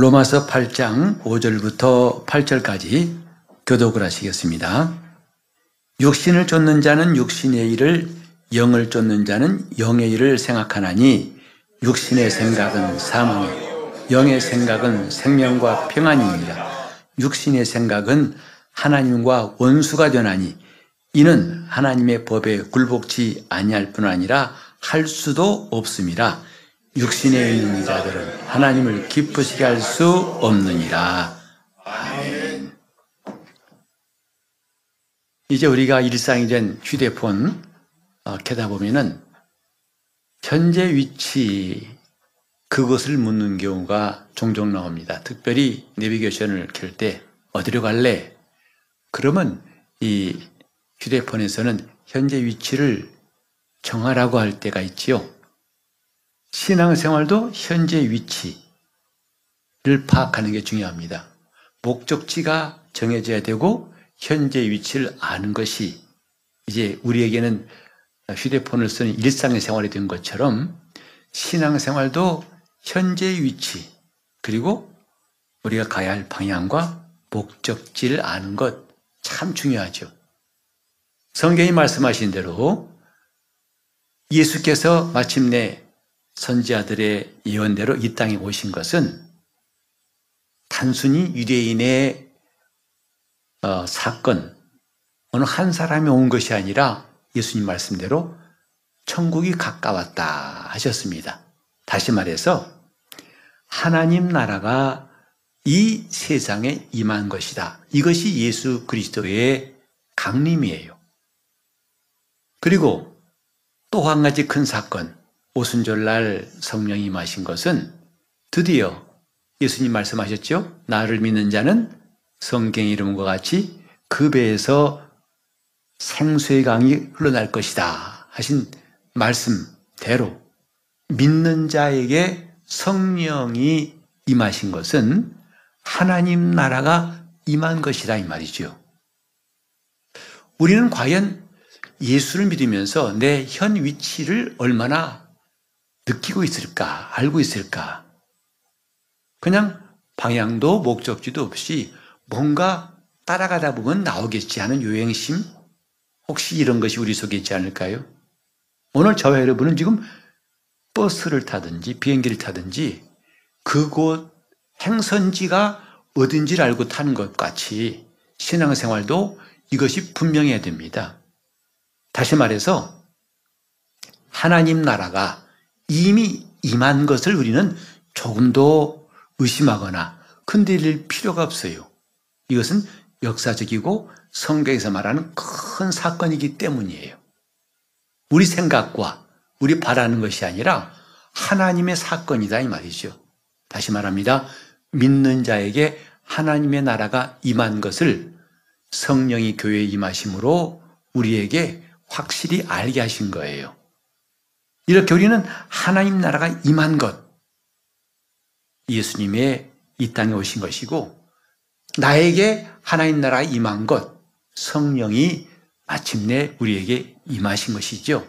로마서 8장 5절부터 8절까지 교독을 하시겠습니다. 육신을 쫓는 자는 육신의 일을 영을 쫓는 자는 영의 일을 생각하나니 육신의 생각은 사망이요 영의 생각은 생명과 평안입니다. 육신의 생각은 하나님과 원수가 되나니 이는 하나님의 법에 굴복치 아니할 뿐 아니라 할 수도 없습니다. 육신에 있는 자들은 하나님을 기쁘시게 할 수 없느니라. 아멘. 이제 우리가 일상이 된 휴대폰 어, 켜다 보면은 현재 위치 그것을 묻는 경우가 종종 나옵니다. 특별히 내비게이션을 켤 때 어디로 갈래? 그러면 이 휴대폰에서는 현재 위치를 정하라고 할 때가 있지요. 신앙생활도 현재 위치를 파악하는 게 중요합니다. 목적지가 정해져야 되고 현재 위치를 아는 것이 이제 우리에게는 휴대폰을 쓰는 일상의 생활이 된 것처럼 신앙생활도 현재 위치 그리고 우리가 가야 할 방향과 목적지를 아는 것 참 중요하죠. 성경이 말씀하신 대로 예수께서 마침내 선지자들의 예언대로 이 땅에 오신 것은 단순히 유대인의 어, 사건, 어느 한 사람이 온 것이 아니라 예수님 말씀대로 천국이 가까웠다 하셨습니다. 다시 말해서 하나님 나라가 이 세상에 임한 것이다. 이것이 예수 그리스도의 강림이에요. 그리고 또 한 가지 큰 사건, 오순절날 성령이 임하신 것은 드디어 예수님 말씀하셨죠? 나를 믿는 자는 성경 이름과 같이 그 배에서 생수의 강이 흘러날 것이다 하신 말씀대로 믿는 자에게 성령이 임하신 것은 하나님 나라가 임한 것이다 이 말이죠. 우리는 과연 예수를 믿으면서 내 현 위치를 얼마나 느끼고 있을까, 알고 있을까? 그냥 방향도 목적지도 없이 뭔가 따라가다 보면 나오겠지 하는 요행심? 혹시 이런 것이 우리 속에 있지 않을까요? 오늘 저와 여러분은 지금 버스를 타든지 비행기를 타든지 그곳 행선지가 어딘지를 알고 타는 것 같이 신앙생활도 이것이 분명해야 됩니다. 다시 말해서 하나님 나라가 이미 임한 것을 우리는 조금도 의심하거나 흔들릴 필요가 없어요. 이것은 역사적이고 성경에서 말하는 큰 사건이기 때문이에요. 우리 생각과 우리 바라는 것이 아니라 하나님의 사건이다 이 말이죠. 다시 말합니다. 믿는 자에게 하나님의 나라가 임한 것을 성령이 교회에 임하심으로 우리에게 확실히 알게 하신 거예요. 이렇게 우리는 하나님 나라가 임한 것, 예수님의 이 땅에 오신 것이고, 나에게 하나님 나라가 임한 것, 성령이 마침내 우리에게 임하신 것이죠.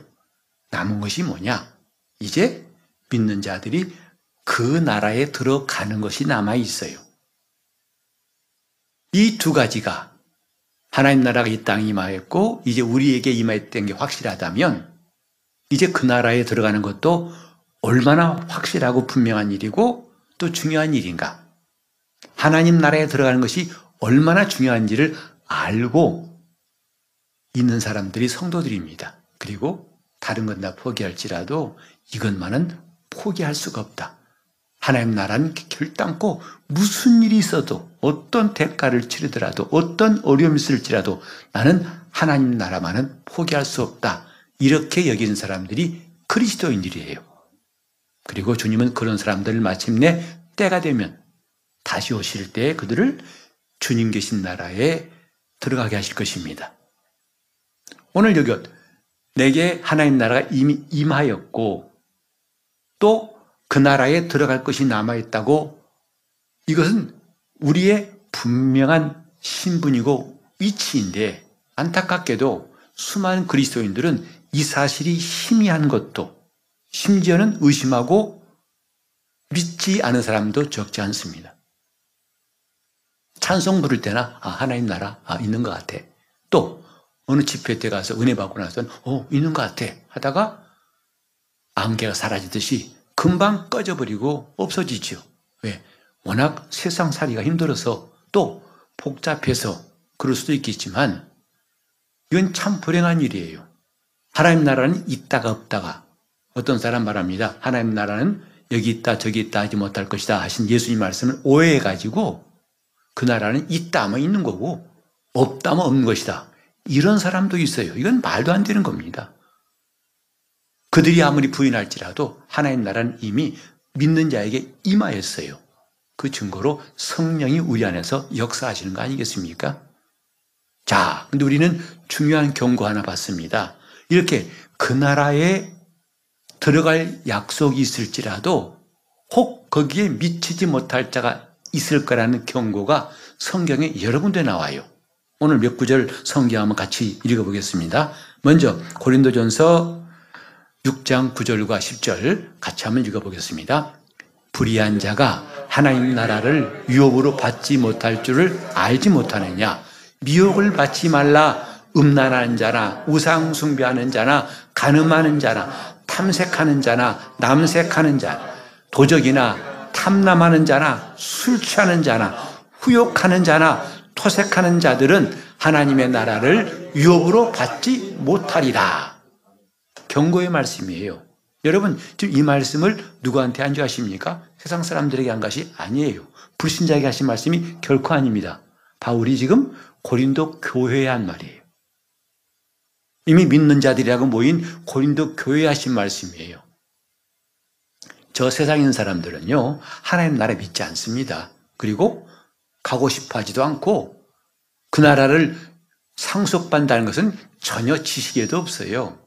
남은 것이 뭐냐? 이제 믿는 자들이 그 나라에 들어가는 것이 남아 있어요. 이 두 가지가 하나님 나라가 이 땅에 임하였고 이제 우리에게 임하였던 게 확실하다면 이제 그 나라에 들어가는 것도 얼마나 확실하고 분명한 일이고 또 중요한 일인가. 하나님 나라에 들어가는 것이 얼마나 중요한지를 알고 있는 사람들이 성도들입니다. 그리고 다른 건 다 포기할지라도 이것만은 포기할 수가 없다. 하나님 나라는 결단코 무슨 일이 있어도 어떤 대가를 치르더라도 어떤 어려움이 있을지라도 나는 하나님 나라만은 포기할 수 없다. 이렇게 여기는 사람들이 그리스도인들이에요. 그리고 주님은 그런 사람들을 마침내 때가 되면 다시 오실 때 그들을 주님 계신 나라에 들어가게 하실 것입니다. 오늘 여기 내게 하나님 나라가 이미 임하였고 또 그 나라에 들어갈 것이 남아있다고 이것은 우리의 분명한 신분이고 위치인데 안타깝게도 수많은 그리스도인들은 이 사실이 희미한 것도 심지어는 의심하고 믿지 않은 사람도 적지 않습니다. 찬송 부를 때나 아 하나님 나라 아 있는 것 같아. 또 어느 집회 때 가서 은혜 받고 나서는 어 있는 것 같아 하다가 안개가 사라지듯이 금방 꺼져버리고 없어지죠. 왜? 워낙 세상 살이가 힘들어서 또 복잡해서 그럴 수도 있겠지만 이건 참 불행한 일이에요. 하나님 나라는 있다가 없다가 어떤 사람 말합니다. 하나님 나라는 여기 있다 저기 있다 하지 못할 것이다 하신 예수님 말씀을 오해해 가지고 그 나라는 있다면 있는 거고 없다면 없는 것이다. 이런 사람도 있어요. 이건 말도 안 되는 겁니다. 그들이 아무리 부인할지라도 하나님 나라는 이미 믿는 자에게 임하였어요. 그 증거로 성령이 우리 안에서 역사하시는 거 아니겠습니까? 자, 근데 우리는 중요한 경고 하나 받습니다. 이렇게 그 나라에 들어갈 약속이 있을지라도 혹 거기에 미치지 못할 자가 있을 거라는 경고가 성경에 여러 군데 나와요. 오늘 몇 구절 성경 한번 같이 읽어보겠습니다. 먼저 고린도전서 6장 9절과 10절 같이 한번 읽어보겠습니다. 불의한 자가 하나님 나라를 유업으로 받지 못할 줄을 알지 못하느냐 미혹을 받지 말라 음란하는 자나 우상 숭배하는 자나 간음하는 자나 탐색하는 자나 남색하는 자 도적이나 탐남하는 자나 술 취하는 자나 후욕하는 자나 토색하는 자들은 하나님의 나라를 유업으로 받지 못하리라. 경고의 말씀이에요. 여러분, 지금 이 말씀을 누구한테 안주하십니까? 세상 사람들에게 한 것이 아니에요. 불신자에게 하신 말씀이 결코 아닙니다. 바울이 지금 고린도 교회에 한 말이에요. 이미 믿는 자들이라고 모인 고린도 교회에 하신 말씀이에요. 저 세상에 사람들은요, 하나님 나라 믿지 않습니다. 그리고 가고 싶어 하지도 않고 그 나라를 상속받는다는 것은 전혀 지식에도 없어요.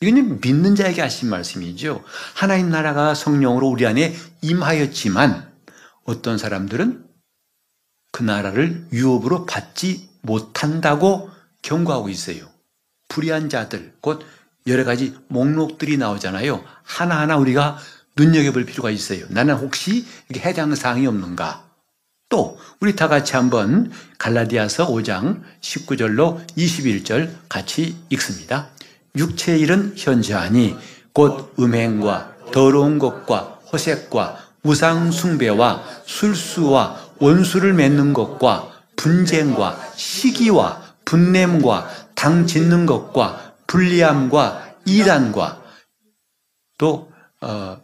이건 믿는 자에게 하신 말씀이죠. 하나님 나라가 성령으로 우리 안에 임하였지만 어떤 사람들은 그 나라를 유업으로 받지 못한다고 경고하고 있어요. 불의한 자들, 곧 여러 가지 목록들이 나오잖아요. 하나하나 우리가 눈여겨볼 필요가 있어요. 나는 혹시 해당 사항이 없는가? 또 우리 다 같이 한번 갈라디아서 5장 19절로 21절 같이 읽습니다. 육체의 일은 현저하니 곧 음행과 더러운 것과 호색과 우상 숭배와 술수와 원수를 맺는 것과 분쟁과 시기와 분냄과 당 짓는 것과 불리함과 이단과 또 어,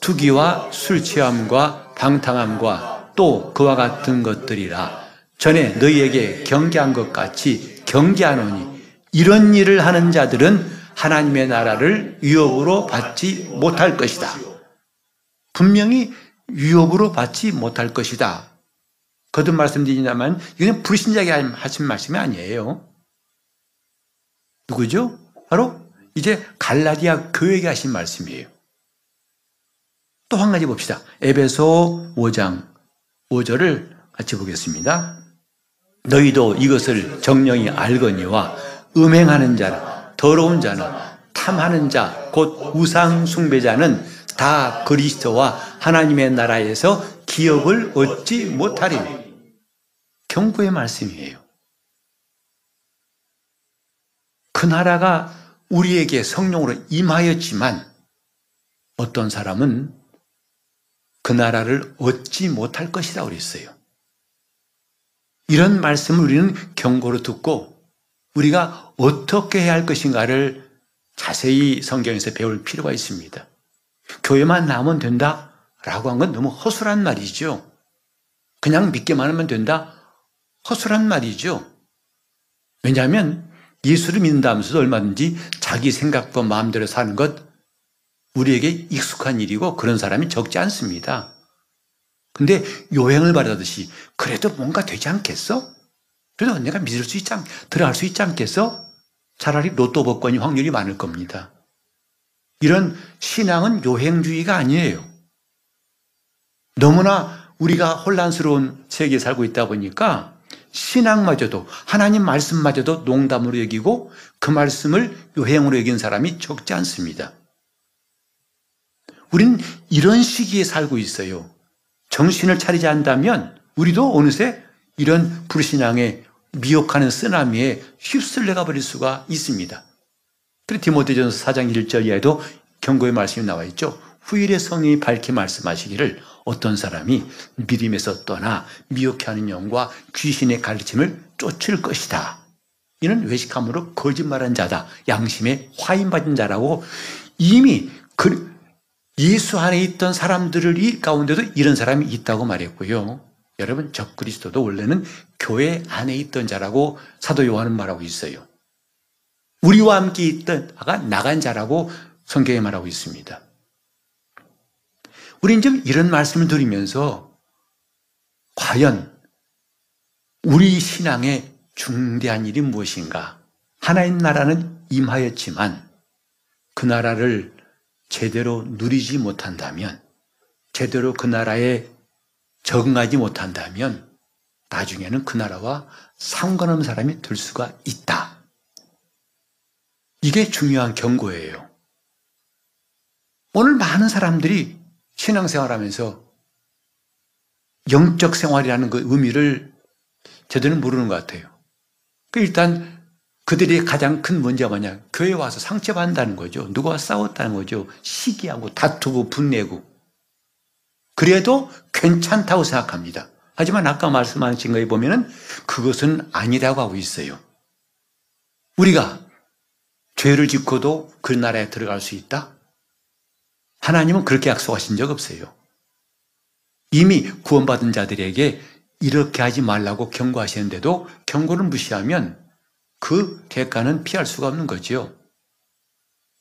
투기와 술 취함과 방탕함과 또 그와 같은 것들이라 전에 너희에게 경계한 것 같이 경계하노니 이런 일을 하는 자들은 하나님의 나라를 유업으로 받지 못할 것이다. 분명히 유업으로 받지 못할 것이다. 거듭 말씀드리냐면 이건 불신자에게 하신 말씀이 아니에요. 누구죠? 바로 이제 갈라디아 교회에게 하신 말씀이에요. 또 한 가지 봅시다. 에베소 5장 5절을 같이 보겠습니다. 너희도 이것을 정령이 알거니와 음행하는 자나 더러운 자나 탐하는 자 곧 우상 숭배자는 다 그리스도와 하나님의 나라에서 기업을 얻지 못하리니 경고의 말씀이에요. 그 나라가 우리에게 성령으로 임하였지만 어떤 사람은 그 나라를 얻지 못할 것이다 그랬어요. 이런 말씀을 우리는 경고로 듣고 우리가 어떻게 해야 할 것인가를 자세히 성경에서 배울 필요가 있습니다. 교회만 나오면 된다? 라고 한 건 너무 허술한 말이죠. 그냥 믿기만 하면 된다? 허술한 말이죠. 왜냐하면 예수를 믿는다면서도 얼마든지 자기 생각과 마음대로 사는 것 우리에게 익숙한 일이고 그런 사람이 적지 않습니다. 근데 요행을 바라듯이 그래도 뭔가 되지 않겠어? 그래도 내가 믿을 수 있지 않, 들어갈 수 있지 않겠어? 차라리 로또 복권이 확률이 많을 겁니다. 이런 신앙은 요행주의가 아니에요. 너무나 우리가 혼란스러운 세계에 살고 있다 보니까 신앙마저도 하나님 말씀마저도 농담으로 여기고 그 말씀을 요행으로 여긴 사람이 적지 않습니다. 우린 이런 시기에 살고 있어요. 정신을 차리지 않다면 우리도 어느새 이런 불신앙에 미혹하는 쓰나미에 휩쓸려가 버릴 수가 있습니다. 그리고 디모데전서 4장 1절 이하에도 경고의 말씀이 나와 있죠. 후일의 성령이 밝히 말씀하시기를 어떤 사람이 믿음에서 떠나 미혹해 하는 영과 귀신의 가르침을 쫓을 것이다. 이는 외식함으로 거짓말한 자다. 양심에 화인받은 자라고 이미 그 예수 안에 있던 사람들을 이 가운데도 이런 사람이 있다고 말했고요. 여러분 적그리스도도 원래는 교회 안에 있던 자라고 사도 요한은 말하고 있어요. 우리와 함께 있던가 나간 자라고 성경에 말하고 있습니다. 우리는 좀 이런 말씀을 드리면서 과연 우리 신앙의 중대한 일이 무엇인가? 하나님 나라는 임하였지만 그 나라를 제대로 누리지 못한다면, 제대로 그 나라에 적응하지 못한다면 나중에는 그 나라와 상관없는 사람이 될 수가 있다. 이게 중요한 경고예요. 오늘 많은 사람들이 신앙생활 하면서 영적 생활이라는 그 의미를 제대로 모르는 것 같아요. 그 일단 그들이 가장 큰 문제가 뭐냐? 교회 와서 상처받는다는 거죠. 누가 싸웠다는 거죠. 시기하고 다투고 분내고. 그래도 괜찮다고 생각합니다. 하지만 아까 말씀하신 거에 보면은 그것은 아니라고 하고 있어요. 우리가 죄를 짓고도 그 나라에 들어갈 수 있다? 하나님은 그렇게 약속하신 적 없어요. 이미 구원받은 자들에게 이렇게 하지 말라고 경고하시는데도 경고를 무시하면 그 대가는 피할 수가 없는 거지요.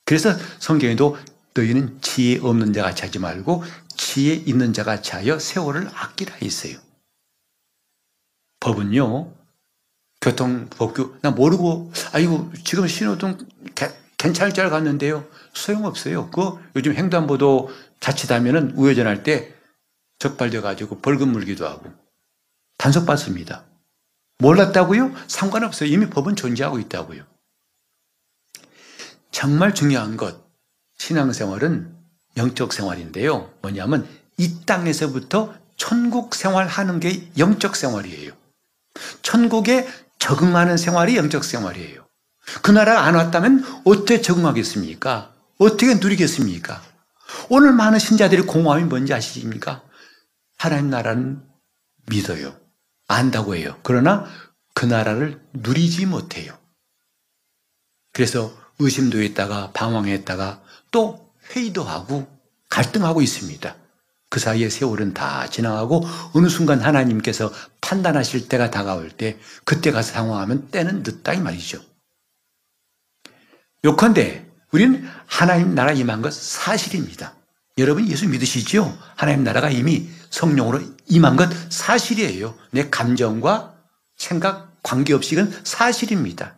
그래서 성경에도 너희는 지혜 없는 자 같이 하지 말고 지혜 있는 자 같이 하여 세월을 아끼라 했어요. 법은요, 교통법규, 나 모르고, 아이고, 지금 신호등 괜찮을 줄 알았는데요. 소용없어요. 그 요즘 횡단보도 자칫하면은 우회전할 때 적발돼 가지고 벌금 물기도 하고 단속 받습니다. 몰랐다고요? 상관없어요. 이미 법은 존재하고 있다고요. 정말 중요한 것 신앙생활은 영적 생활인데요. 뭐냐면 이 땅에서부터 천국 생활하는 게 영적 생활이에요. 천국에 적응하는 생활이 영적 생활이에요. 그 나라가 안 왔다면 어떻게 적응하겠습니까? 어떻게 누리겠습니까? 오늘 많은 신자들이 공허함이 뭔지 아시십니까? 하나님 나라는 믿어요. 안다고 해요. 그러나 그 나라를 누리지 못해요. 그래서 의심도 했다가 방황했다가 또 회의도 하고 갈등하고 있습니다. 그 사이에 세월은 다 지나가고 어느 순간 하나님께서 판단하실 때가 다가올 때 그때 가서 상황하면 때는 늦다 이 말이죠. 요컨대 우리는 하나님 나라 임한 것 사실입니다. 여러분 예수 믿으시죠? 하나님 나라가 이미 성령으로 임한 것 사실이에요. 내 감정과 생각 관계없이 는 사실입니다.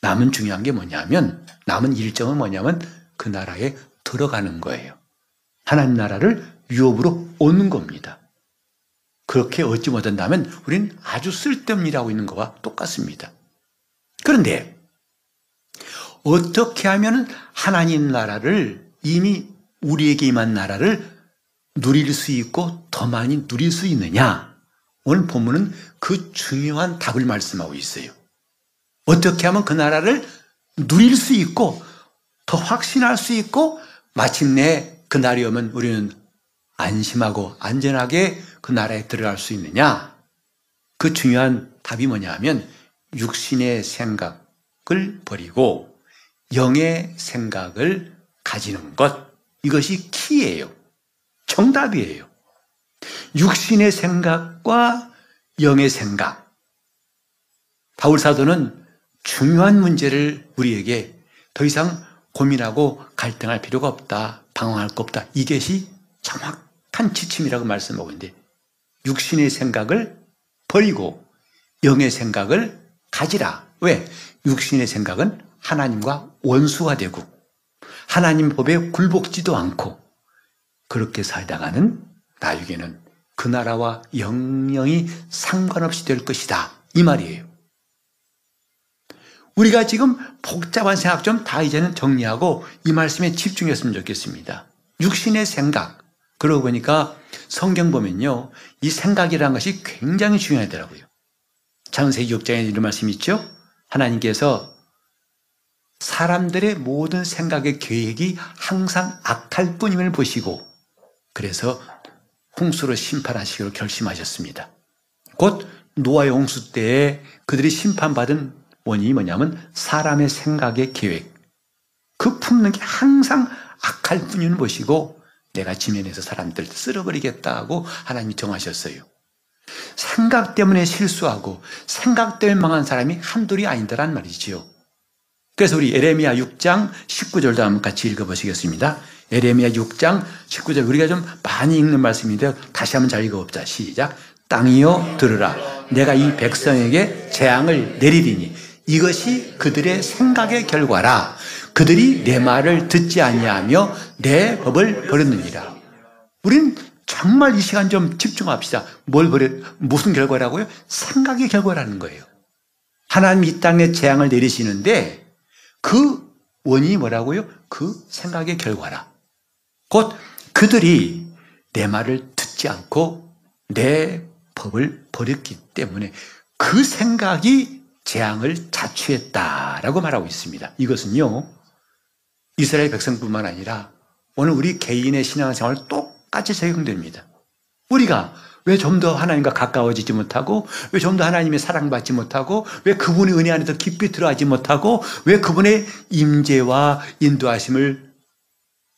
남은 중요한 게 뭐냐면 남은 일정은 뭐냐면 그 나라에 들어가는 거예요. 하나님 나라를 유업으로 오는 겁니다. 그렇게 얻지 못한다면 우리는 아주 쓸데없는 일하고 있는 것과 똑같습니다. 그런데 어떻게 하면 하나님 나라를 이미 우리에게 임한 나라를 누릴 수 있고 더 많이 누릴 수 있느냐? 오늘 본문은 그 중요한 답을 말씀하고 있어요. 어떻게 하면 그 나라를 누릴 수 있고 더 확신할 수 있고 마침내 그 날이 오면 우리는 안심하고 안전하게 그 나라에 들어갈 수 있느냐? 그 중요한 답이 뭐냐 하면 육신의 생각을 버리고 영의 생각을 가지는 것. 이것이 키예요. 정답이에요. 육신의 생각과 영의 생각. 바울 사도는 중요한 문제를 우리에게 더 이상 고민하고 갈등할 필요가 없다. 방황할 거 없다. 이것이 정확한 지침이라고 말씀하고 있는데 육신의 생각을 버리고 영의 생각을 가지라. 왜? 육신의 생각은 하나님과 원수가 되고 하나님 법에 굴복지도 않고 그렇게 살다가는 나중에는 그 나라와 영영이 상관없이 될 것이다. 이 말이에요. 우리가 지금 복잡한 생각 좀 다 이제는 정리하고 이 말씀에 집중했으면 좋겠습니다. 육신의 생각, 그러고 보니까 성경 보면요. 이 생각이라는 것이 굉장히 중요하더라고요. 창세기 6장에 이런 말씀 있죠? 하나님께서 사람들의 모든 생각의 계획이 항상 악할 뿐임을 보시고 그래서 홍수로 심판하시기로 결심하셨습니다. 곧 노아의 홍수 때에 그들이 심판받은 원인이 뭐냐면 사람의 생각의 계획. 그 품는 게 항상 악할 뿐임을 보시고 내가 지면에서 사람들 쓸어버리겠다고 하나님이 정하셨어요. 생각 때문에 실수하고 생각 때문에 망한 사람이 한둘이 아니다란 말이지요. 그래서 우리 에레미야 6장 19절도 한번 같이 읽어보시겠습니다. 에레미야 6장 19절 우리가 좀 많이 읽는 말씀인데요. 다시 한번 잘 읽어봅시다. 시작. 땅이여 들으라. 내가 이 백성에게 재앙을 내리리니 이것이 그들의 생각의 결과라. 그들이 내 말을 듣지 아니하며 내 법을 버렸느니라. 우린 정말 이 시간 좀 집중합시다. 뭘 버려, 무슨 결과라고요? 생각의 결과라는 거예요. 하나님 이 땅에 재앙을 내리시는데 그 원인이 뭐라고요? 그 생각의 결과라. 곧 그들이 내 말을 듣지 않고 내 법을 버렸기 때문에 그 생각이 재앙을 자초했다라고 말하고 있습니다. 이것은요, 이스라엘 백성뿐만 아니라 오늘 우리 개인의 신앙생활 똑같이 적용됩니다. 우리가 왜 좀 더 하나님과 가까워지지 못하고 왜 좀 더 하나님의 사랑받지 못하고 왜 그분의 은혜 안에 더 깊이 들어가지 못하고 왜 그분의 임재와 인도하심을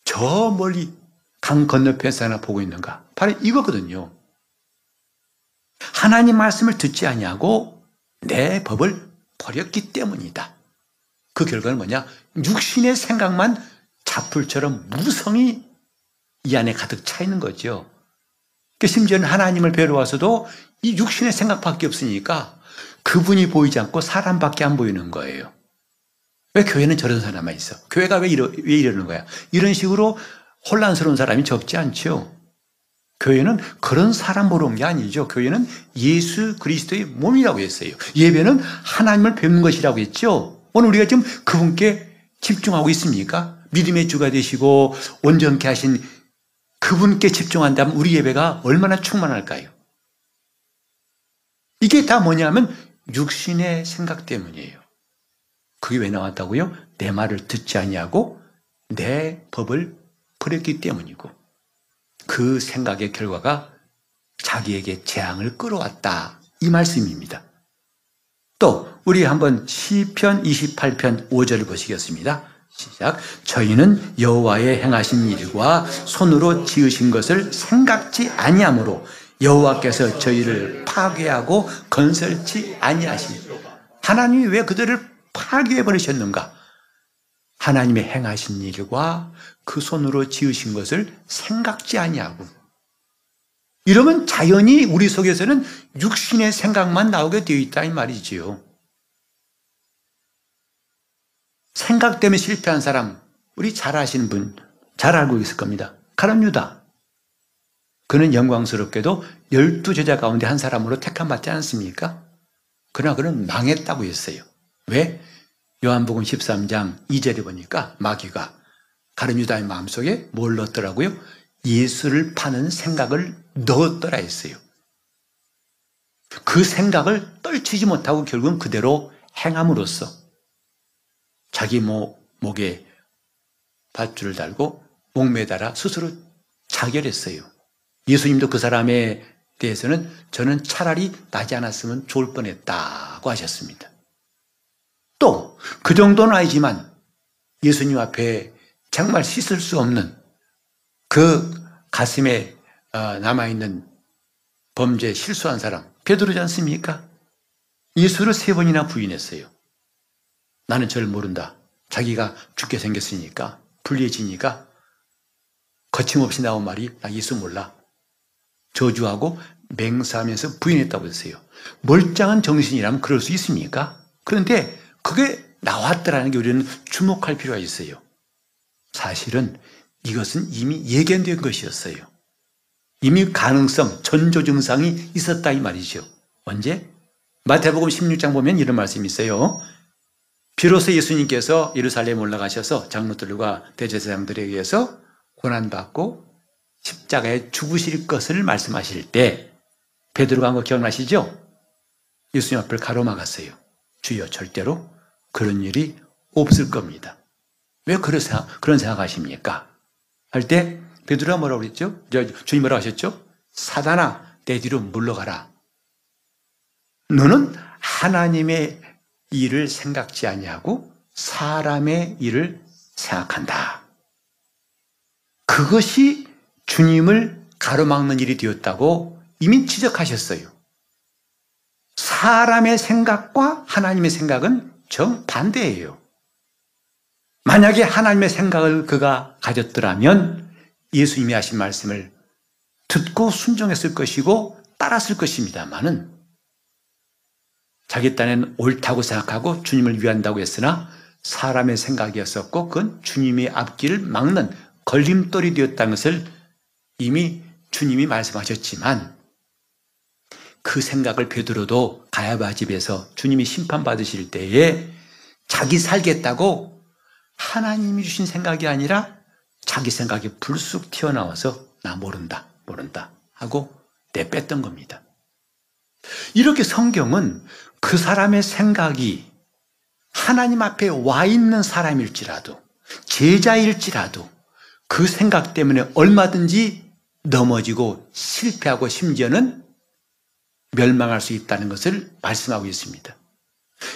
저 멀리 강 건너편에서 하나 보고 있는가? 바로 이거거든요. 하나님 말씀을 듣지 아니하고 내 법을 버렸기 때문이다. 그 결과는 뭐냐? 육신의 생각만 자풀처럼 무성이 이 안에 가득 차 있는 거죠. 그 심지어는 하나님을 뵈러 와서도 이 육신의 생각밖에 없으니까 그분이 보이지 않고 사람밖에 안 보이는 거예요. 왜 교회는 저런 사람만 있어? 교회가 왜, 이러, 왜 이러는 거야? 이런 식으로 혼란스러운 사람이 적지 않죠. 교회는 그런 사람 보러 온 게 아니죠. 교회는 예수 그리스도의 몸이라고 했어요. 예배는 하나님을 뵙는 것이라고 했죠. 오늘 우리가 지금 그분께 집중하고 있습니까? 믿음의 주가 되시고 온전케 하신 그분께 집중한다면 우리 예배가 얼마나 충만할까요? 이게 다 뭐냐면 육신의 생각 때문이에요. 그게 왜 나왔다고요? 내 말을 듣지 아니하고 내 법을 버렸기 때문이고 그 생각의 결과가 자기에게 재앙을 끌어왔다. 이 말씀입니다. 또 우리 한번 시편 28편 5절을 보시겠습니다. 시작. 저희는 여호와의 행하신 일과 손으로 지으신 것을 생각지 아니하므로 여호와께서 저희를 파괴하고 건설치 아니하시니 하나님이 왜 그들을 파괴해 버리셨는가? 하나님의 행하신 일과 그 손으로 지으신 것을 생각지 아니하고 이러면 자연히 우리 속에서는 육신의 생각만 나오게 되어 있다 이 말이지요. 생각 때문에 실패한 사람, 우리 잘 아시는 분, 잘 알고 있을 겁니다. 가룟 유다. 그는 영광스럽게도 열두 제자 가운데 한 사람으로 택함 받지 않습니까? 그러나 그는 망했다고 했어요. 왜? 요한복음 13장 2절에 보니까 마귀가 가룟 유다의 마음속에 뭘 넣었더라고요? 예수를 파는 생각을 넣었더라 했어요. 그 생각을 떨치지 못하고 결국은 그대로 행함으로써 자기 목, 목에 밧줄을 달고 목 매달아 스스로 자결했어요. 예수님도 그 사람에 대해서는 저는 차라리 나지 않았으면 좋을 뻔했다고 하셨습니다. 또 그 정도는 아니지만 예수님 앞에 정말 씻을 수 없는 그 가슴에 어, 남아있는 범죄 실수한 사람 베드로지 않습니까? 예수를 세 번이나 부인했어요. 나는 저를 모른다. 자기가 죽게 생겼으니까 불리해지니까 거침없이 나온 말이 나 예수 몰라. 저주하고 맹세하면서 부인했다고 했어요. 멀쩡한 정신이라면 그럴 수 있습니까? 그런데 그게 나왔더라는 게 우리는 주목할 필요가 있어요. 사실은 이것은 이미 예견된 것이었어요. 이미 가능성, 전조 증상이 있었다 이 말이죠. 언제? 마태복음 16장 보면 이런 말씀이 있어요. 비로소 예수님께서 예루살렘 올라가셔서 장로들과 대제사장들에 의해서 고난받고 십자가에 죽으실 것을 말씀하실 때 베드로가 한 거 기억나시죠? 예수님 앞을 가로막았어요. 주여 절대로 그런 일이 없을 겁니다. 왜 그런 생각, 그런 생각하십니까? 할 때 베드로가 뭐라고 그랬죠? 주님 뭐라고 하셨죠? 사단아 내 뒤로 물러가라. 너는 하나님의 일을 생각지 아니하고 사람의 일을 생각한다. 그것이 주님을 가로막는 일이 되었다고 이미 지적하셨어요. 사람의 생각과 하나님의 생각은 정반대예요. 만약에 하나님의 생각을 그가 가졌더라면 예수님이 하신 말씀을 듣고 순종했을 것이고 따랐을 것입니다만은 자기 딴엔 옳다고 생각하고 주님을 위한다고 했으나 사람의 생각이었었고 그건 주님의 앞길을 막는 걸림돌이 되었다는 것을 이미 주님이 말씀하셨지만 그 생각을 베드로도 가야바 집에서 주님이 심판받으실 때에 자기 살겠다고 하나님이 주신 생각이 아니라 자기 생각이 불쑥 튀어나와서 나 모른다, 모른다 하고 내뺐던 겁니다. 이렇게 성경은 그 사람의 생각이 하나님 앞에 와 있는 사람일지라도 제자일지라도 그 생각 때문에 얼마든지 넘어지고 실패하고 심지어는 멸망할 수 있다는 것을 말씀하고 있습니다.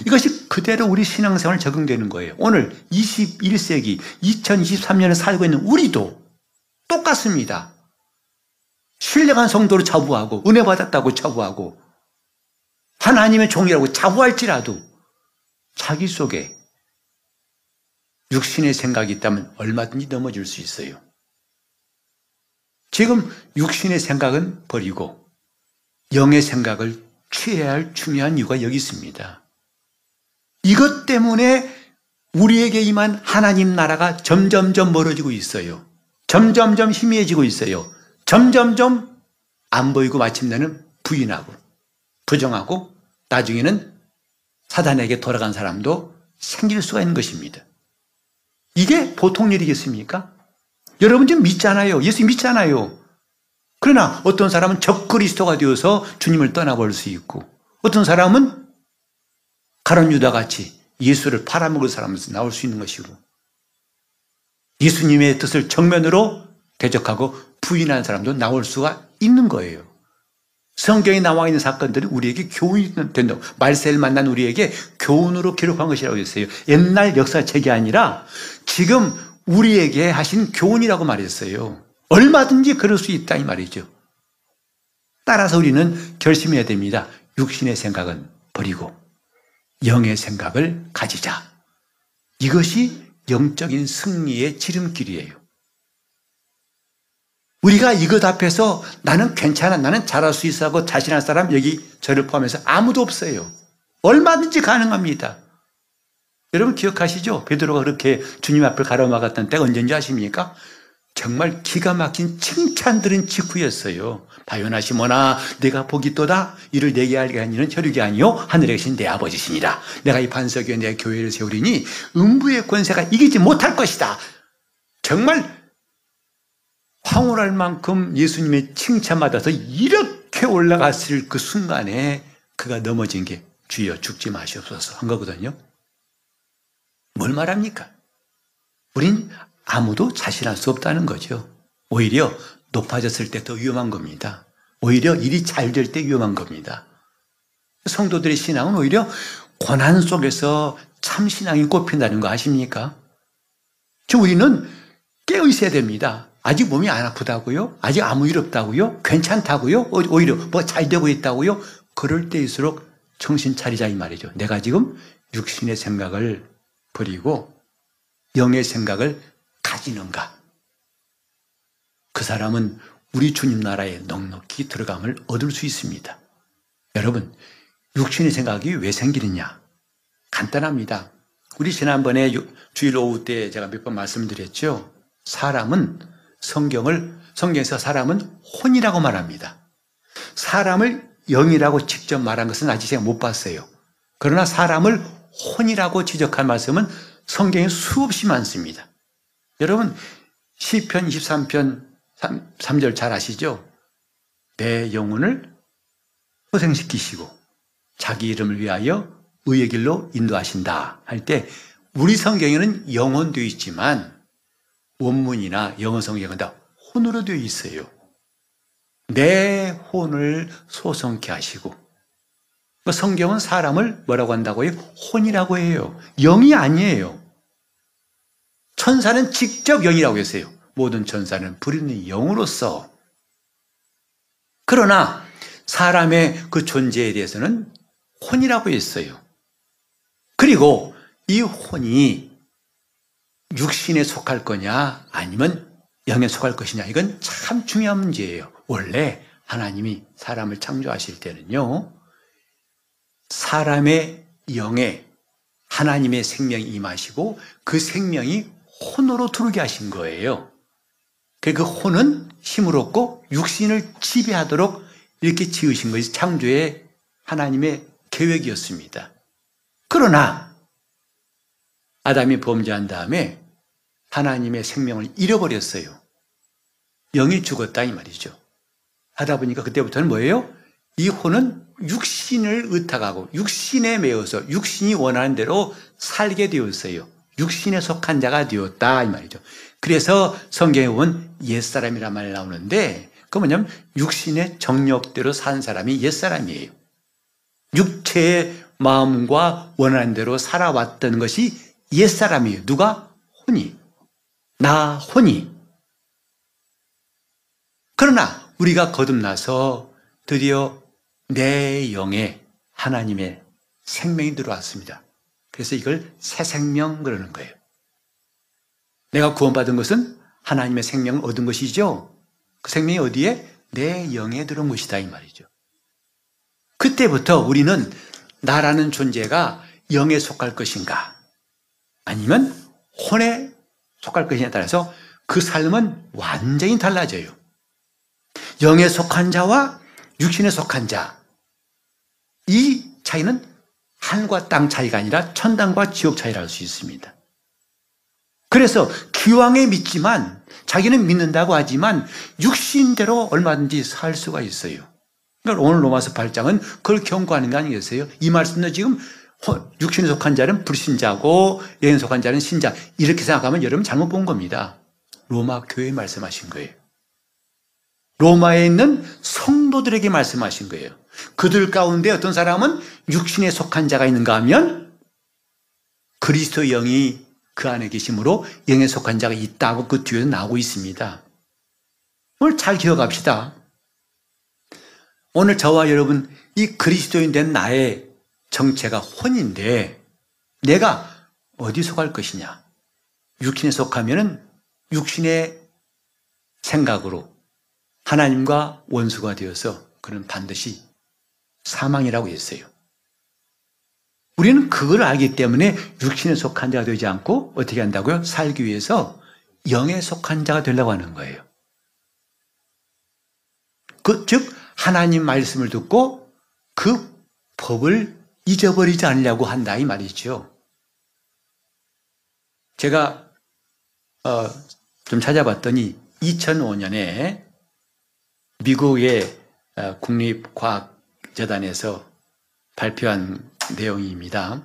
이것이 그대로 우리 신앙생활 적용되는 거예요. 오늘 21세기 2023년에 살고 있는 우리도 똑같습니다. 신령한 성도로 자부하고 은혜 받았다고 자부하고 하나님의 종이라고 자부할지라도 자기 속에 육신의 생각이 있다면 얼마든지 넘어질 수 있어요. 지금 육신의 생각은 버리고 영의 생각을 취해야 할 중요한 이유가 여기 있습니다. 이것 때문에 우리에게 임한 하나님 나라가 점점점 멀어지고 있어요. 점점점 희미해지고 있어요. 점점점 안 보이고 마침내는 부인하고 부정하고 나중에는 사단에게 돌아간 사람도 생길 수가 있는 것입니다. 이게 보통 일이겠습니까? 여러분 지금 믿잖아요. 예수 믿잖아요. 그러나 어떤 사람은 적그리스도가 되어서 주님을 떠나버릴 수 있고 어떤 사람은 가론 유다 같이 예수를 팔아먹을 사람으로서 나올 수 있는 것이고 예수님의 뜻을 정면으로 대적하고 부인하는 사람도 나올 수가 있는 거예요. 성경에 나와 있는 사건들이 우리에게 교훈이 된다고. 말세를 만난 우리에게 교훈으로 기록한 것이라고 했어요. 옛날 역사책이 아니라 지금 우리에게 하신 교훈이라고 말했어요. 얼마든지 그럴 수 있다 이 말이죠. 따라서 우리는 결심해야 됩니다. 육신의 생각은 버리고 영의 생각을 가지자. 이것이 영적인 승리의 지름길이에요. 우리가 이것 앞에서 나는 괜찮아, 나는 잘할 수 있어 하고 자신할 사람 여기 저를 포함해서 아무도 없어요. 얼마든지 가능합니다. 여러분 기억하시죠? 베드로가 그렇게 주님 앞을 가로막았던 때가 언제인지 아십니까? 정말 기가 막힌 칭찬 들은 직후였어요. 바요나 시모나 내가 복이 또다 이를 내게 알게 하니는 혈육이 아니요 하늘에 계신 내 아버지시니라. 내가 이 반석 위에 내 교회를 세우리니 음부의 권세가 이기지 못할 것이다. 정말 황홀할 만큼 예수님의 칭찬받아서 이렇게 올라갔을 그 순간에 그가 넘어진 게 주여 죽지 마시옵소서 한 거거든요. 뭘 말합니까? 우린 아무도 자신할 수 없다는 거죠. 오히려 높아졌을 때 더 위험한 겁니다. 오히려 일이 잘 될 때 위험한 겁니다. 성도들의 신앙은 오히려 고난 속에서 참 신앙이 꼽힌다는 거 아십니까? 저 우리는 깨어 있어야 됩니다. 아직 몸이 안 아프다고요? 아직 아무 일 없다고요? 괜찮다고요? 오히려 뭐 잘 되고 있다고요? 그럴 때일수록 정신 차리자 이 말이죠. 내가 지금 육신의 생각을 버리고 영의 생각을 가지는가? 그 사람은 우리 주님 나라에 넉넉히 들어감을 얻을 수 있습니다. 여러분, 육신의 생각이 왜 생기느냐? 간단합니다. 우리 지난번에 주일 오후 때 제가 몇 번 말씀드렸죠. 사람은 성경을 성경에서 사람은 혼이라고 말합니다. 사람을 영이라고 직접 말한 것은 아직 제가 못 봤어요. 그러나 사람을 혼이라고 지적한 말씀은 성경에 수없이 많습니다. 여러분 시편 23편 3, 3절 잘 아시죠? 내 영혼을 호생시키시고 자기 이름을 위하여 의의 길로 인도하신다 할 때 우리 성경에는 영혼 되어 있지만 원문이나 영어 성경은 다 혼으로 되어 있어요. 내 혼을 소성케 하시고 그 성경은 사람을 뭐라고 한다고요? 혼이라고 해요. 영이 아니에요. 천사는 직접 영이라고 했어요. 모든 천사는 부리는 영으로서. 그러나 사람의 그 존재에 대해서는 혼이라고 했어요. 그리고 이 혼이 육신에 속할 거냐 아니면 영에 속할 것이냐 이건 참 중요한 문제예요. 원래 하나님이 사람을 창조하실 때는요. 사람의 영에 하나님의 생명이 임하시고 그 생명이 혼으로 들어게 하신 거예요. 그 혼은 힘을 얻고 육신을 지배하도록 이렇게 지으신 것이 창조의 하나님의 계획이었습니다. 그러나 아담이 범죄한 다음에 하나님의 생명을 잃어버렸어요. 영이 죽었다 이 말이죠. 하다 보니까 그때부터는 뭐예요? 이 혼은 육신을 의탁하고 육신에 매어서 육신이 원하는 대로 살게 되었어요. 육신에 속한 자가 되었다 이 말이죠. 그래서 성경에 보면 옛사람이란 말이 나오는데 그 뭐냐면 육신의 정력대로 산 사람이 옛사람이에요. 육체의 마음과 원하는 대로 살아왔던 것이 옛사람이에요. 누가? 혼이. 나 혼이. 그러나 우리가 거듭나서 드디어 내 영에 하나님의 생명이 들어왔습니다. 그래서 이걸 새 생명 그러는 거예요. 내가 구원받은 것은 하나님의 생명을 얻은 것이죠. 그 생명이 어디에? 내 영에 들어온 것이다 이 말이죠. 그때부터 우리는 나라는 존재가 영에 속할 것인가 아니면 혼에 속할 것이냐에 따라서 그 삶은 완전히 달라져요. 영에 속한 자와 육신에 속한 자. 이 차이는 하늘과 땅 차이가 아니라 천당과 지옥 차이라 할 수 있습니다. 그래서 기왕에 믿지만 자기는 믿는다고 하지만 육신대로 얼마든지 살 수가 있어요. 그러니까 오늘 로마서 8장은 그걸 경고하는 게 아니겠어요? 이 말씀도 지금 육신에 속한 자는 불신자고 영에 속한 자는 신자 이렇게 생각하면 여러분 잘못 본 겁니다. 로마 교회 말씀하신 거예요. 로마에 있는 성도들에게 말씀하신 거예요. 그들 가운데 어떤 사람은 육신에 속한 자가 있는가 하면 그리스도 영이 그 안에 계심으로 영에 속한 자가 있다고 그 뒤에 나오고 있습니다. 오늘 잘 기억합시다. 오늘 저와 여러분 이 그리스도인 된 나의 정체가 혼인데 내가 어디 속할 것이냐? 육신에 속하면은 육신의 생각으로 하나님과 원수가 되어서 그는 반드시 사망이라고 했어요. 우리는 그걸 알기 때문에 육신에 속한 자가 되지 않고 어떻게 한다고요? 살기 위해서 영에 속한 자가 되려고 하는 거예요. 그, 즉, 하나님 말씀을 듣고 그 법을 잊어버리지 않으려고 한다 이 말이죠. 제가 어, 좀 찾아봤더니 2005년에 미국의 어, 국립과학재단에서 발표한 내용입니다.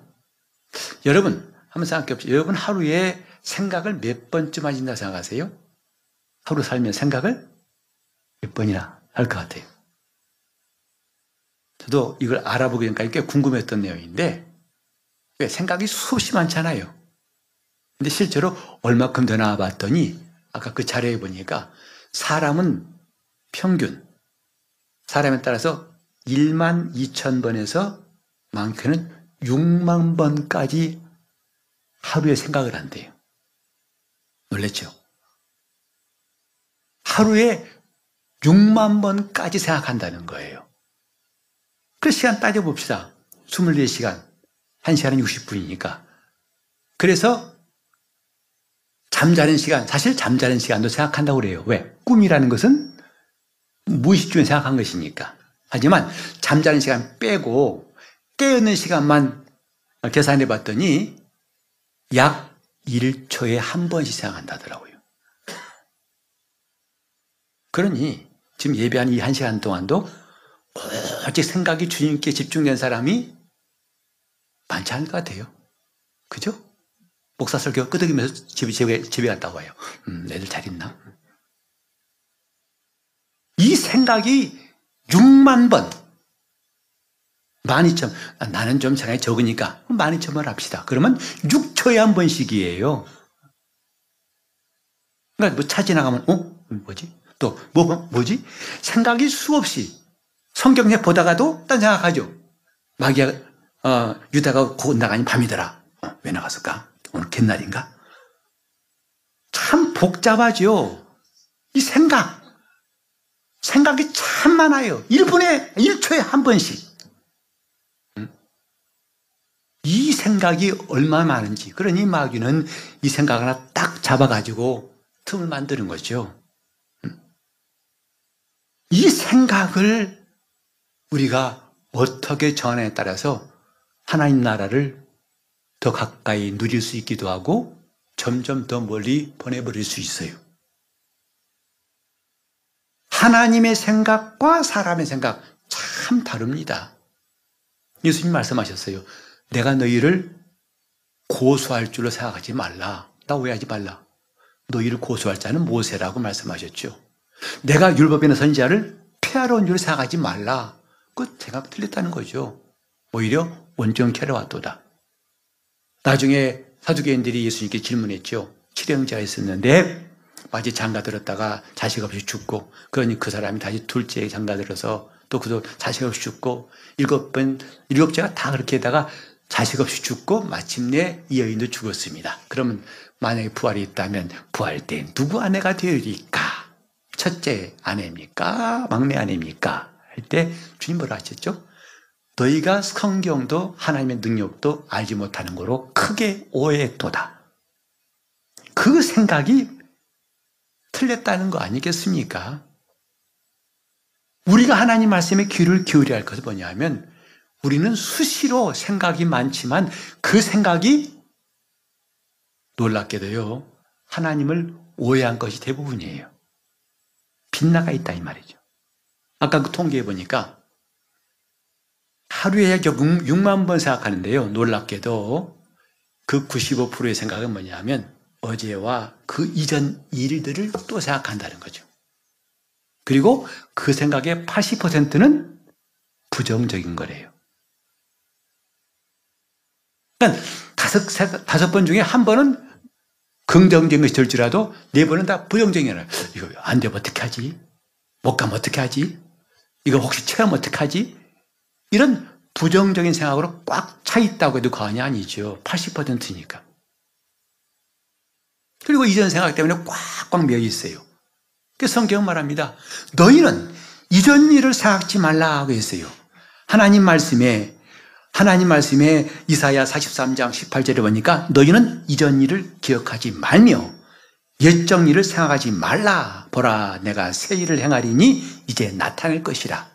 여러분 한번 생각해 보세요. 여러분 하루에 생각을 몇 번쯤 하신다 생각하세요? 하루 살면 생각을 몇 번이나 할 것 같아요. 저도 이걸 알아보기 전까지 꽤 궁금했던 내용인데 생각이 수없이 많잖아요. 근데 실제로 얼마큼 되나 봤더니 아까 그 자료에 보니까 사람은 평균 사람에 따라서 1만 2천 번에서 많게는 6만 번까지 하루에 생각을 한대요. 놀랬죠? 하루에 6만 번까지 생각한다는 거예요. 그 시간 따져봅시다. 24시간. 1시간은 60분이니까. 그래서 잠자는 시간, 사실 잠자는 시간도 생각한다고 그래요. 왜? 꿈이라는 것은 무의식 중에 생각한 것이니까. 하지만 잠자는 시간 빼고 깨어있는 시간만 계산해 봤더니 약 1초에 한 번씩 생각한다더라고요. 그러니 지금 예배한 이한 시간 동안도 오직 생각이 주님께 집중된 사람이 많지 않을 것 같아요. 그죠? 목사 설교 끄덕이면서 집에, 집에, 집에 갔다 와요. 음, 애들 잘 있나? 이 생각이 6만 번, 12,000, 아, 나는 좀 생각이 적으니까 12,000번 합시다. 그러면 6초에 한 번씩이에요. 그러니까 뭐 차 지나가면, 어? 뭐지? 또, 뭐, 뭐지? 생각이 수없이 성경에 보다가도 딴 생각하죠. 마귀야, 어, 유다가 곧 나가니 밤이더라. 어, 왜 나갔을까? 오늘 갯날인가? 참 복잡하죠. 이 생각. 생각이 참 많아요. 1분에, 1초에 한 번씩. 이 생각이 얼마나 많은지. 그러니 마귀는 이 생각 하나 딱 잡아가지고 틈을 만드는 거죠. 이 생각을 우리가 어떻게 전에 따라서 하나님 나라를 더 가까이 누릴 수 있기도 하고 점점 더 멀리 보내버릴 수 있어요. 하나님의 생각과 사람의 생각 참 다릅니다. 예수님 말씀하셨어요. 내가 너희를 고소할 줄로 생각하지 말라. 나 오해하지 말라. 너희를 고소할 자는 모세라고 말씀하셨죠. 내가 율법에는 선지자를 폐하러 온 줄로 생각하지 말라. 그 생각 틀렸다는 거죠. 오히려 원정 캐러왔도다. 나중에 사두개인들이 예수님께 질문했죠. 칠형제가 있었는데 마치 장가 들었다가 자식 없이 죽고 그러니 그 사람이 다시 둘째 장가 들어서 또 그도 자식 없이 죽고 일곱 번 일곱째가 다 그렇게 다가 자식 없이 죽고 마침내 이 여인도 죽었습니다. 그러면 만약에 부활이 있다면 부활 때 누구 아내가 되리까? 첫째 아내입니까? 막내 아내입니까? 할 때 주님 뭐라 하셨죠? 너희가 성경도 하나님의 능력도 알지 못하는 거로 크게 오해했도다. 그 생각이 틀렸다는 거 아니겠습니까? 우리가 하나님 말씀에 귀를 기울여야 할 것은 뭐냐면 우리는 수시로 생각이 많지만 그 생각이 놀랍게도요 하나님을 오해한 것이 대부분이에요. 빗나가 있다 이 말이죠. 아까 그 통계해 보니까 하루에 약 6만 번 생각하는데요. 놀랍게도 그 95%의 생각은 뭐냐면 어제와 그 이전 일들을 또 생각한다는 거죠. 그리고 그 생각의 80%는 부정적인 거래요. 그러니까 다섯, 다섯 번 중에 한 번은 긍정적인 것이 될지라도 네 번은 다 부정적인 거예요. 이거 안 되면 어떻게 하지? 못 가면 어떻게 하지? 이거 혹시 체험 어떻게 하지? 이런 부정적인 생각으로 꽉 차 있다고 해도 과언이 아니죠. 80%니까. 그리고 이전 생각 때문에 꽉꽉 메어 있어요. 그 성경 말합니다. 너희는 이전 일을 생각지 말라고 했어요. 하나님 말씀에 하나님 말씀에 이사야 43장 18절에 보니까 너희는 이전 일을 기억하지 말며 옛적 일을 생각하지 말라. 보라 내가 새 일을 행하리니 이제 나타낼 것이라.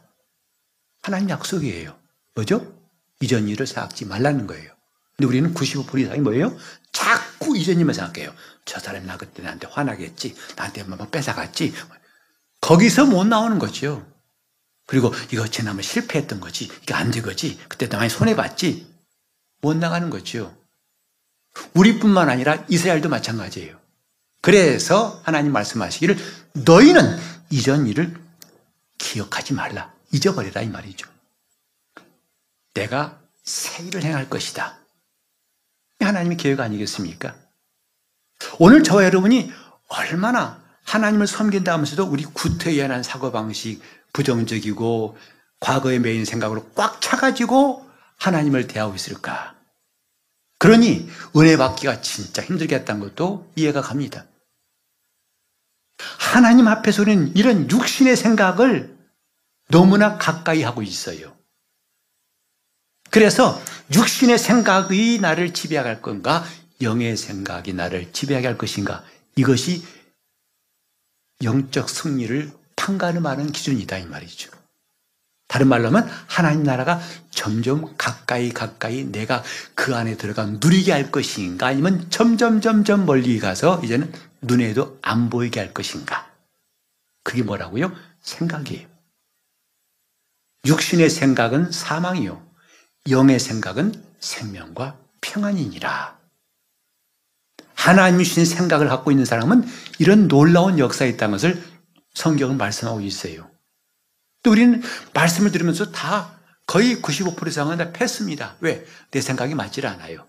하나님 약속이에요. 뭐죠? 이전 일을 생각지 말라는 거예요. 근데 우리는 95% 이상이 뭐예요? 자꾸 이전 일만 생각해요. 저 사람이 나 그때 나한테 화나겠지. 나한테 뭐 뺏어갔지. 거기서 못 나오는 거죠. 그리고 이거 지나면 실패했던 거지. 이게 안 되거지. 그때 나 많이 손해봤지. 못 나가는 거죠. 우리뿐만 아니라 이스라엘도 마찬가지예요. 그래서 하나님 말씀하시기를 너희는 이전 일을 기억하지 말라. 잊어버리라 이 말이죠. 내가 새 일을 행할 것이다. 하나님의 계획 아니겠습니까? 오늘 저와 여러분이 얼마나 하나님을 섬긴다 하면서도 우리 구태연한 사고방식, 부정적이고 과거의 메인 생각으로 꽉 차가지고 하나님을 대하고 있을까? 그러니 은혜 받기가 진짜 힘들겠다는 것도 이해가 갑니다. 하나님 앞에서 우리는 이런 육신의 생각을 너무나 가까이 하고 있어요. 그래서 육신의 생각이 나를 지배하게 할 건가? 영의 생각이 나를 지배하게 할 것인가? 이것이 영적 승리를 판가름하는 기준이다 이 말이죠. 다른 말로 하면 하나님 나라가 점점 가까이 가까이 내가 그 안에 들어가 누리게 할 것인가 아니면 점점 점점 멀리 가서 이제는 눈에도 안 보이게 할 것인가 그게 뭐라고요? 생각이에요. 육신의 생각은 사망이요. 영의 생각은 생명과 평안이니라. 하나님 주신 생각을 갖고 있는 사람은 이런 놀라운 역사에 있다는 것을 성경은 말씀하고 있어요. 또 우리는 말씀을 들으면서 다 거의 95% 이상은 다 패습니다. 왜? 내 생각이 맞질 않아요.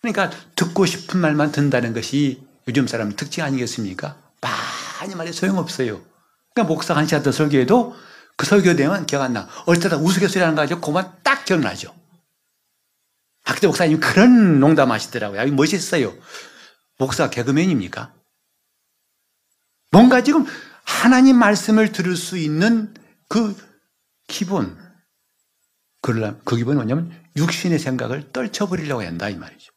그러니까 듣고 싶은 말만 든다는 것이 요즘 사람 특징 아니겠습니까? 많이 말해 소용없어요. 그러니까 목사가 한 시간 더 설교해도 그 설교 내용은 기억 안 나. 어릴 때다 우스갯소리 하는 거 가지고 그만 딱 기억나죠. 박대 목사님 그런 농담 하시더라고요. 멋있어요. 목사 개그맨입니까? 뭔가 지금 하나님 말씀을 들을 수 있는 그 기본, 그 기본은 뭐냐면 육신의 생각을 떨쳐버리려고 한다 이 말이죠.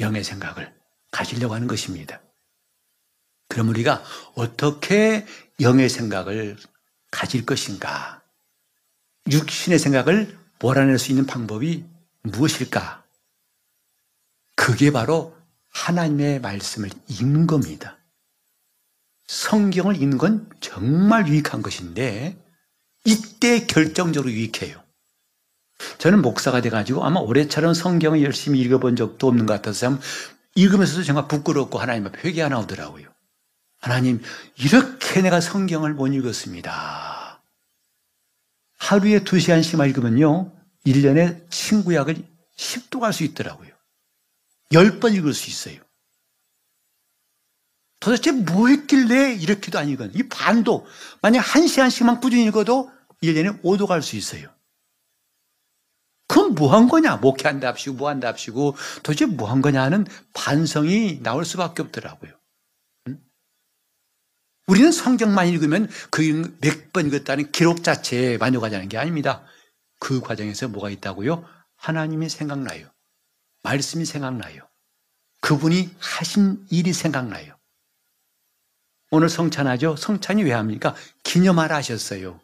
영의 생각을 가지려고 하는 것입니다. 그럼 우리가 어떻게 영의 생각을 가질 것인가? 육신의 생각을 몰아낼 수 있는 방법이 무엇일까? 그게 바로 하나님의 말씀을 읽는 겁니다. 성경을 읽는 건 정말 유익한 것인데 이때 결정적으로 유익해요. 저는 목사가 돼가지고 아마 올해처럼 성경을 열심히 읽어본 적도 없는 것 같아서 읽으면서도 정말 부끄럽고 하나님 앞에 회개가 나오더라고요. 하나님, 이렇게 내가 성경을 못 읽었습니다. 하루에 두 시간씩만 읽으면요, 1년에 친구약을 10도 갈 수 있더라고요. 10번 읽을 수 있어요. 도대체 뭐 했길래 이렇게도 안 읽은? 이 반도, 만약 한 시간씩만 꾸준히 읽어도 1년에 5도 갈 수 있어요. 그럼 뭐한 거냐? 뭐 한다 합시고, 도대체 뭐 한 거냐 하는 반성이 나올 수밖에 없더라고요. 우리는 성경만 읽으면 그 몇 번 읽었다는 기록 자체에 만족하자는 게 아닙니다. 그 과정에서 뭐가 있다고요? 하나님이 생각나요. 말씀이 생각나요. 그분이 하신 일이 생각나요. 오늘 성찬하죠? 성찬이 왜 합니까? 기념하라 하셨어요.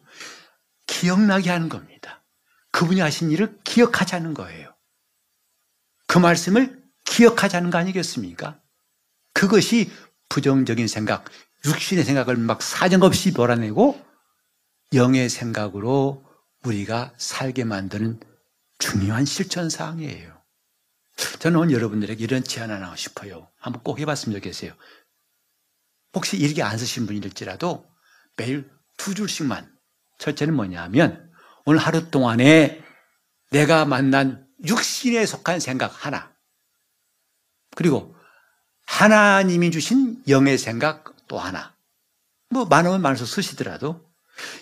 기억나게 하는 겁니다. 그분이 하신 일을 기억하자는 거예요. 그 말씀을 기억하자는 거 아니겠습니까? 그것이 부정적인 생각, 육신의 생각을 막 사정없이 몰아내고 영의 생각으로 우리가 살게 만드는 중요한 실천 사항이에요. 저는 오늘 여러분들에게 이런 제안 하나 싶어요. 한번 꼭 해봤으면 좋겠어요. 혹시 일기 안 쓰신 분일지라도 매일 두 줄씩만. 첫째는 뭐냐면 오늘 하루 동안에 내가 만난 육신에 속한 생각 하나. 그리고 하나님이 주신 영의 생각 또 하나. 뭐 많으면 많아서 쓰시더라도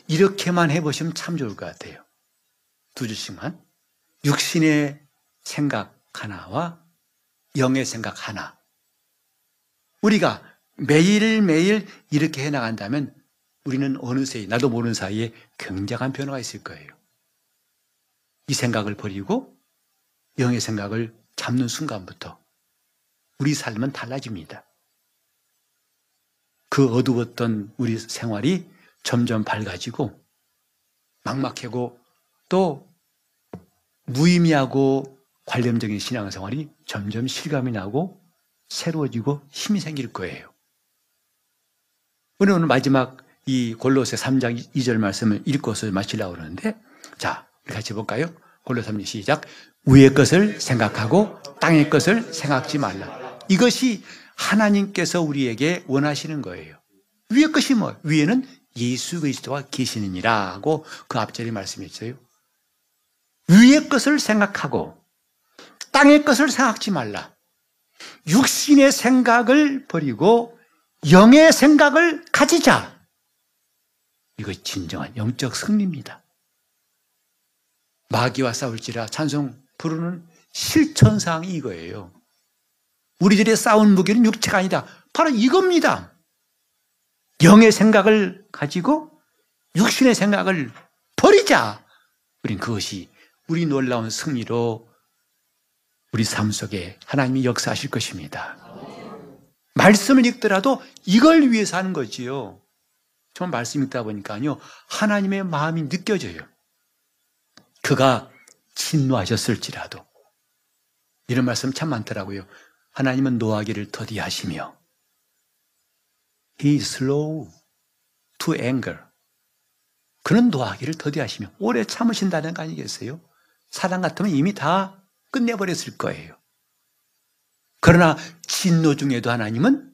이렇게만 해보시면 참 좋을 것 같아요. 두 줄씩만. 육신의 생각 하나와 영의 생각 하나. 우리가 매일매일 이렇게 해 나간다면 우리는 어느새 나도 모르는 사이에 굉장한 변화가 있을 거예요. 이 생각을 버리고 영의 생각을 잡는 순간부터 우리 삶은 달라집니다. 그 어두웠던 우리 생활이 점점 밝아지고 막막하고 또 무의미하고 관념적인 신앙생활이 점점 실감이 나고 새로워지고 힘이 생길 거예요. 우리 오늘 마지막 이 골로새 3장 2절 말씀을 읽고서 마치려고 그러는데 자, 같이 볼까요? 골로 3장 시작. 위의 것을 생각하고 땅의 것을 생각지 말라. 이것이 하나님께서 우리에게 원하시는 거예요. 위의 것이 뭐? 위에는 예수 그리스도가 계시느니라 하고 그 앞절에 말씀했어요. 위의 것을 생각하고 땅의 것을 생각지 말라. 육신의 생각을 버리고 영의 생각을 가지자. 이거 진정한 영적 승리입니다. 마귀와 싸울지라 찬송 부르는 실천사항이 이거예요. 우리들의 싸운 무기는 육체가 아니다. 바로 이겁니다. 영의 생각을 가지고 육신의 생각을 버리자. 우린 그것이 우리 놀라운 승리로 우리 삶 속에 하나님이 역사하실 것입니다. 말씀을 읽더라도 이걸 위해서 하는 거지요. 정말 말씀 읽다 보니까요. 하나님의 마음이 느껴져요. 그가 진노하셨을지라도. 이런 말씀 참 많더라고요. 하나님은 노하기를 더디하시며 He is slow to anger. 그는 노하기를 더디하시며 오래 참으신다는 거 아니겠어요? 사랑 같으면 이미 다 끝내버렸을 거예요. 그러나 진노 중에도 하나님은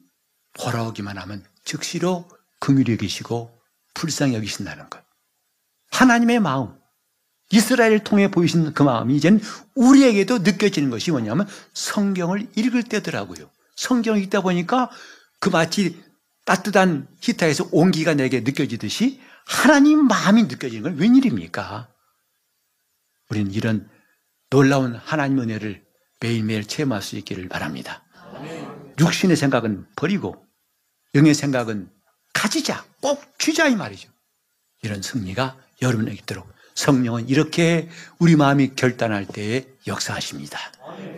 돌아오기만 하면 즉시로 긍휼히 여기시고 불쌍히 여기신다는 것. 하나님의 마음, 이스라엘을 통해 보이신 그 마음이 이제는 우리에게도 느껴지는 것이 뭐냐면 성경을 읽을 때더라고요. 성경을 읽다 보니까 그 마치 따뜻한 히타에서 온기가 내게 느껴지듯이 하나님 마음이 느껴지는 건 웬일입니까? 우리는 이런 놀라운 하나님 은혜를 매일매일 체험할 수 있기를 바랍니다. 육신의 생각은 버리고 영의 생각은 가지자, 꼭 쥐자 이 말이죠. 이런 승리가 여러분에게 있도록 성령은 이렇게 우리 마음이 결단할 때에 역사하십니다.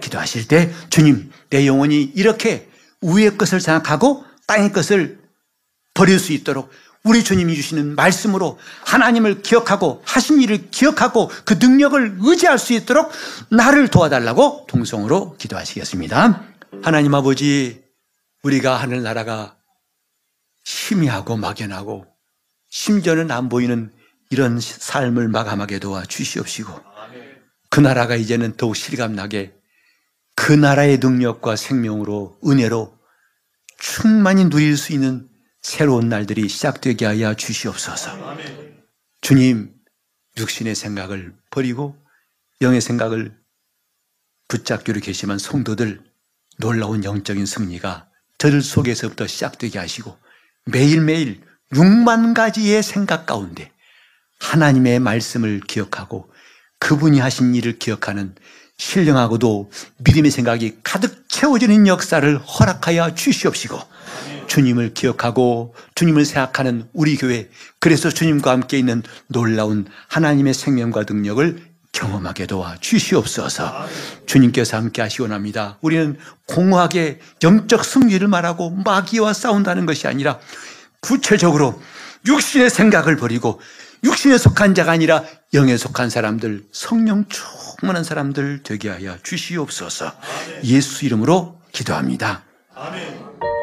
기도하실 때 주님 내 영혼이 이렇게 위의 것을 생각하고 땅의 것을 버릴 수 있도록 우리 주님이 주시는 말씀으로 하나님을 기억하고 하신 일을 기억하고 그 능력을 의지할 수 있도록 나를 도와달라고 동성으로 기도하시겠습니다. 하나님 아버지, 우리가 하늘나라가 희미하고 막연하고 심지어는 안 보이는 이런 삶을 마감하게 도와 주시옵시고 그 나라가 이제는 더욱 실감나게 그 나라의 능력과 생명으로 은혜로 충만히 누릴 수 있는 새로운 날들이 시작되게 하여 주시옵소서. 주님, 육신의 생각을 버리고 영의 생각을 붙잡기로 계시만 성도들 놀라운 영적인 승리가 저들 속에서부터 시작되게 하시고 매일매일 6만 가지의 생각 가운데 하나님의 말씀을 기억하고 그분이 하신 일을 기억하는 신령하고도 믿음의 생각이 가득 채워지는 역사를 허락하여 주시옵시고 주님을 기억하고 주님을 생각하는 우리 교회 그래서 주님과 함께 있는 놀라운 하나님의 생명과 능력을 경험하게 도와 주시옵소서. 주님께서 함께 하시기 원합니다. 우리는 공허하게 영적 승리를 말하고 마귀와 싸운다는 것이 아니라 구체적으로 육신의 생각을 버리고 육신에 속한 자가 아니라 영에 속한 사람들, 성령 충만한 사람들 되게 하여 주시옵소서. 예수 이름으로 기도합니다. 아멘.